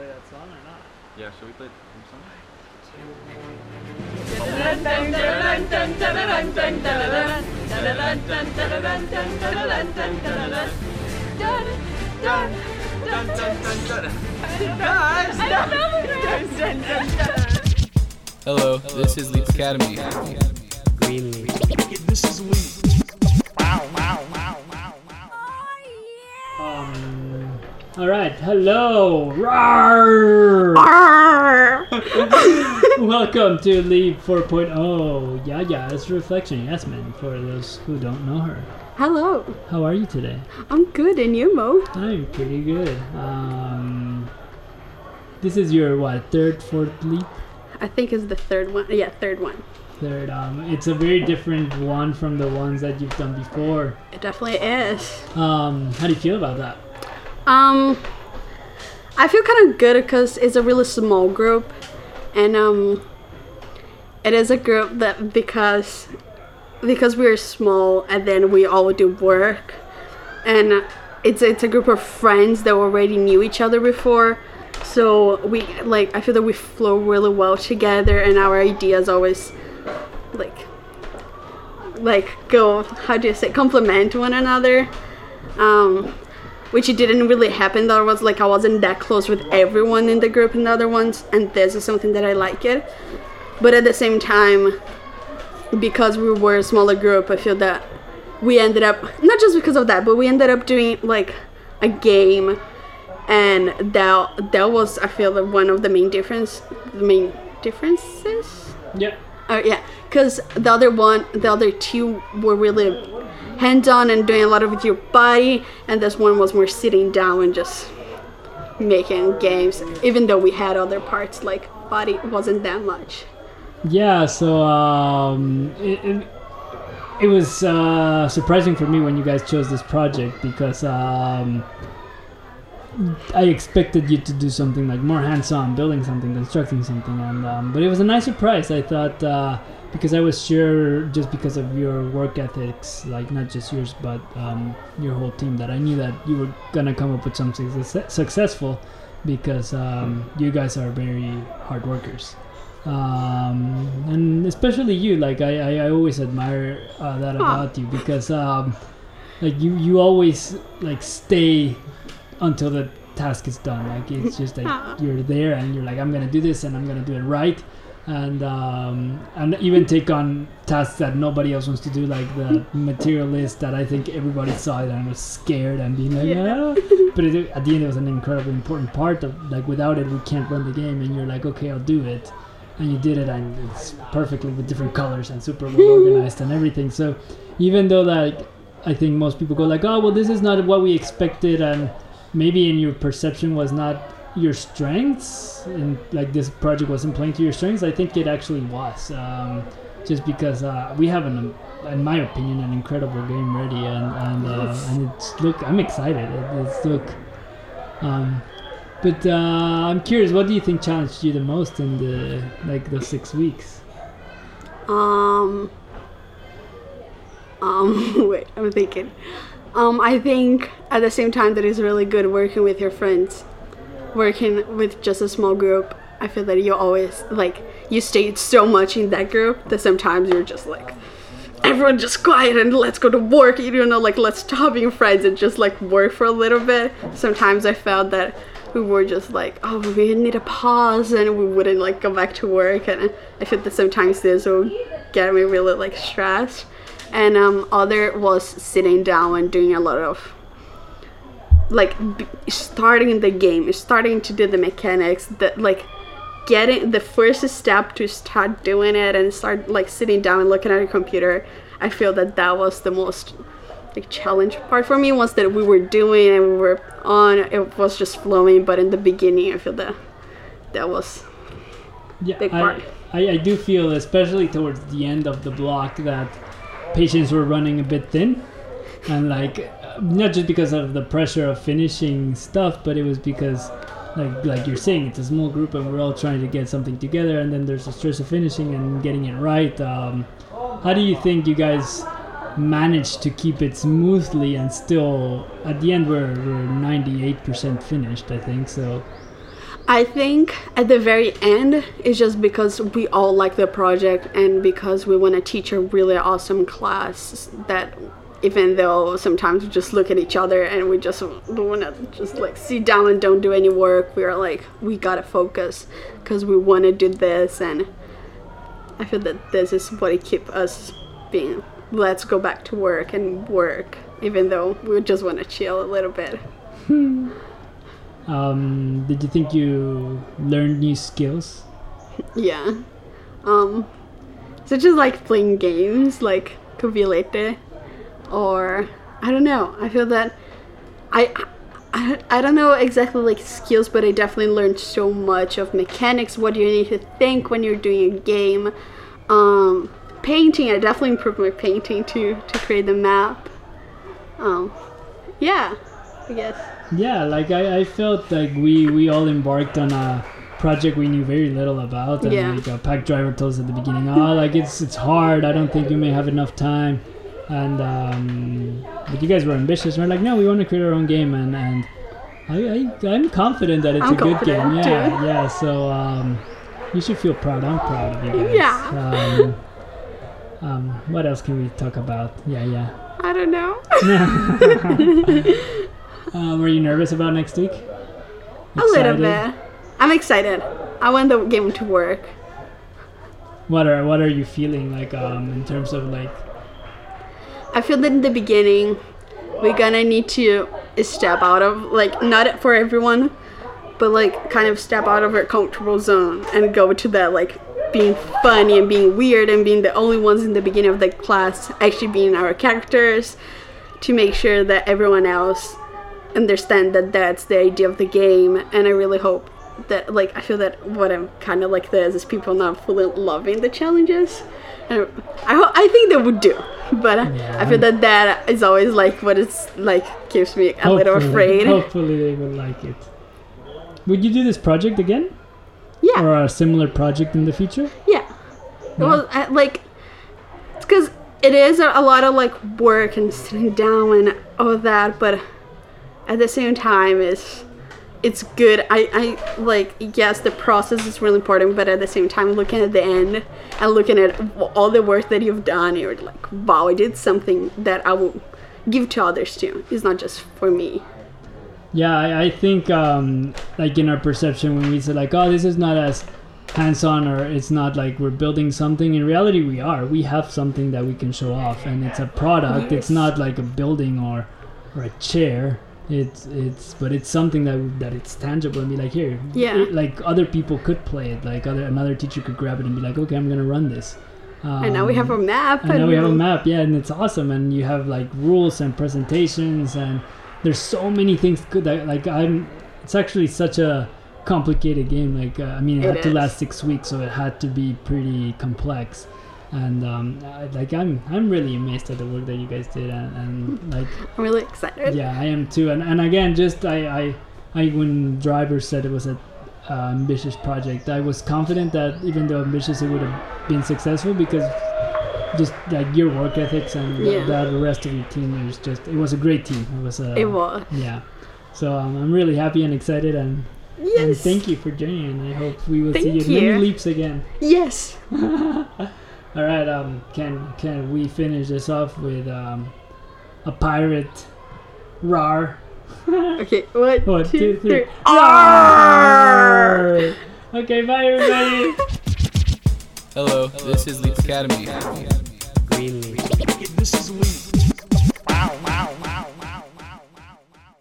play that song or not? Yeah, should we play the song? Hello, this is Leap Academy. Um. All right. Hello. Rawr! Welcome to Leap 4.0. Yeah, yeah. It's Reflection Yasmin for those who don't know her. Hello, How are you today? I'm good, and you, Mo? I'm pretty good. Um. This is your what third, fourth leap? I think it's the third one. Yeah, third one. Third. Um. It's a very different one from the ones that you've done before. It definitely is. Um. How do you feel about that? Um, I feel kind of good because it's a really small group, and um, it is a group that because because we're small and then we all do work, and it's it's a group of friends that already knew each other before. So we like I feel that we flow really well together, and our ideas always like like go how do you say complement one another. Um, which it didn't really happen. There was like I wasn't that close with everyone in the group and the other ones, and this is something that I like it. But at the same time, because we were a smaller group, I feel that we ended up not just because of that, but we ended up doing like a game, and that that was I feel that one of the main difference, the main differences. Yeah. Oh yeah, because the other one, the other two were really hands-on and doing a lot of with your body, and this one was more sitting down and just making games. Even though we had other parts like body, wasn't that much. Yeah, so um, it, it, it was uh, surprising for me when you guys chose this project because um, I expected you to do something like more hands-on, building something, constructing something, and um, but it was a nice surprise. I thought uh, because I was sure just because of your work ethics, like not just yours but um, your whole team, that I knew that you were gonna come up with something success- successful because um, you guys are very hard workers. Um, and especially you like I, I, I always admire uh, that about you because um, like you you always like stay until the task is done. Like it's just like you're there and you're like I'm gonna do this and I'm gonna do it right and um, and even take on tasks that nobody else wants to do like the material list that I think everybody saw it and was scared and being like Yeah. "Ah." but it, at the end it was an incredibly important part of like without it we can't run the game and you're like okay I'll do it and you did it and it's perfectly with different colors and super well organized and everything so even though like i think most people go like oh well this is not what we expected and maybe in your perception was not your strengths and like this project wasn't playing to your strengths i think it actually was um, just because uh, we have an in my opinion an incredible game ready and and, uh, and it's look i'm excited it, it's look um, but uh, I'm curious, what do you think challenged you the most in the like the six weeks? Um. Um. Wait, I'm thinking. Um, I think at the same time that it's really good working with your friends, working with just a small group. I feel that you always like you stayed so much in that group that sometimes you're just like everyone just quiet and let's go to work. You know, like let's stop being friends and just like work for a little bit. Sometimes I felt that we were just like, oh, we need a pause and we wouldn't like go back to work. And I feel that sometimes this will get me really like stressed. And um, other was sitting down and doing a lot of like b- starting the game, starting to do the mechanics, that like getting the first step to start doing it and start like sitting down and looking at a computer. I feel that that was the most like challenge part for me was that we were doing and we were on. It was just flowing, but in the beginning, I feel that that was Yeah, Big I, part. I, I do feel, especially towards the end of the block, that patience were running a bit thin, and like not just because of the pressure of finishing stuff, but it was because. Like, like you're saying, it's a small group and we're all trying to get something together, and then there's the stress of finishing and getting it right. Um, how do you think you guys managed to keep it smoothly and still at the end we're, we're 98% finished i think so I think at the very end, it's just because we all like the project and because we want to teach a really awesome class that even though sometimes we just look at each other and we just want to just like sit down and don't do any work, we are like, we gotta focus because we want to do this. And I feel that this is what it keeps us being, let's go back to work and work, even though we just want to chill a little bit. Um, did you think you learned new skills? Yeah. Um, such as like playing games like Covilete or I don't know. I feel that I, I I don't know exactly like skills, but I definitely learned so much of mechanics, what you need to think when you're doing a game. Um, painting, I definitely improved my painting to to create the map. Um, yeah, I guess. Yeah, like I, I felt like we we all embarked on a project we knew very little about, and Yeah. like a pack driver told us at the beginning, oh, like it's it's hard. I don't think you may have enough time, and um, but you guys were ambitious. And We're like, no, we want to create our own game, and and I, I I'm confident that it's I'm a good game. Yeah, too. yeah. So um, you should feel proud. I'm proud of you guys. Yeah. Um, um, what else can we talk about? Yeah, yeah. I don't know. Uh, were you nervous about next week? a little bit. I'm excited. I want the game to work. What are what are you feeling like um in terms of like I feel that in the beginning, we're gonna need to step out of like not for everyone, but like kind of step out of our comfortable zone and go to that like being funny and being weird and being the only ones in the beginning of the class actually being our characters to make sure that everyone else understand that that's the idea of the game. And i really hope that like i feel that what i'm kind of like this is people not fully loving the challenges and i i think they would do but i feel that that is always like what it's like keeps me a little afraid Hopefully they will like it. Would you do this project again? yeah Or a similar project in the future? Yeah. Well, I, like, it's because it is a, a lot of like work and sitting down and all that, but at the same time, it's it's good. I, I like yes, the process is really important, but at the same time, looking at the end and looking at all the work that you've done, you're like, wow, I did something that I will give to others too. It's not just for me. Yeah, I, I think um like in our perception when we say like, oh this is not as hands on or it's not like we're building something, in reality we are. We have something that we can show off and it's a product. It's not like a building or or a chair. It's it's but it's something that that it's tangible and be like here Yeah. it- like other people could play it like other another teacher could grab it and be like okay I'm gonna run this um, and now we have a map. and now we have a map, yeah, and it's awesome. And you have like rules and presentations, and there's so many things good. That, like I'm, it's actually such a complicated game. Like uh, I mean, it, It had to last six weeks, so it had to be pretty complex. And um, I, like I'm, I'm really amazed at the work that you guys did, and, and like I'm really excited. yeah, I am too. And and again, just I I, I when Driver said it was a uh, ambitious project, I was confident that even though ambitious, it would have been successful because just like your work ethics and the- Yeah. the, rest of your team it was just it was a great team. It was a It was. yeah. So um, I'm really happy and excited and, and thank you for joining. And I hope we will see you in many leaps again. Yes. All right, um, can can we finish this off with um, a pirate, rar? Okay. One, One, two, two, three. three. Arr! Okay, bye everybody. Hello, this is Leap Academy. Greenleaf. This is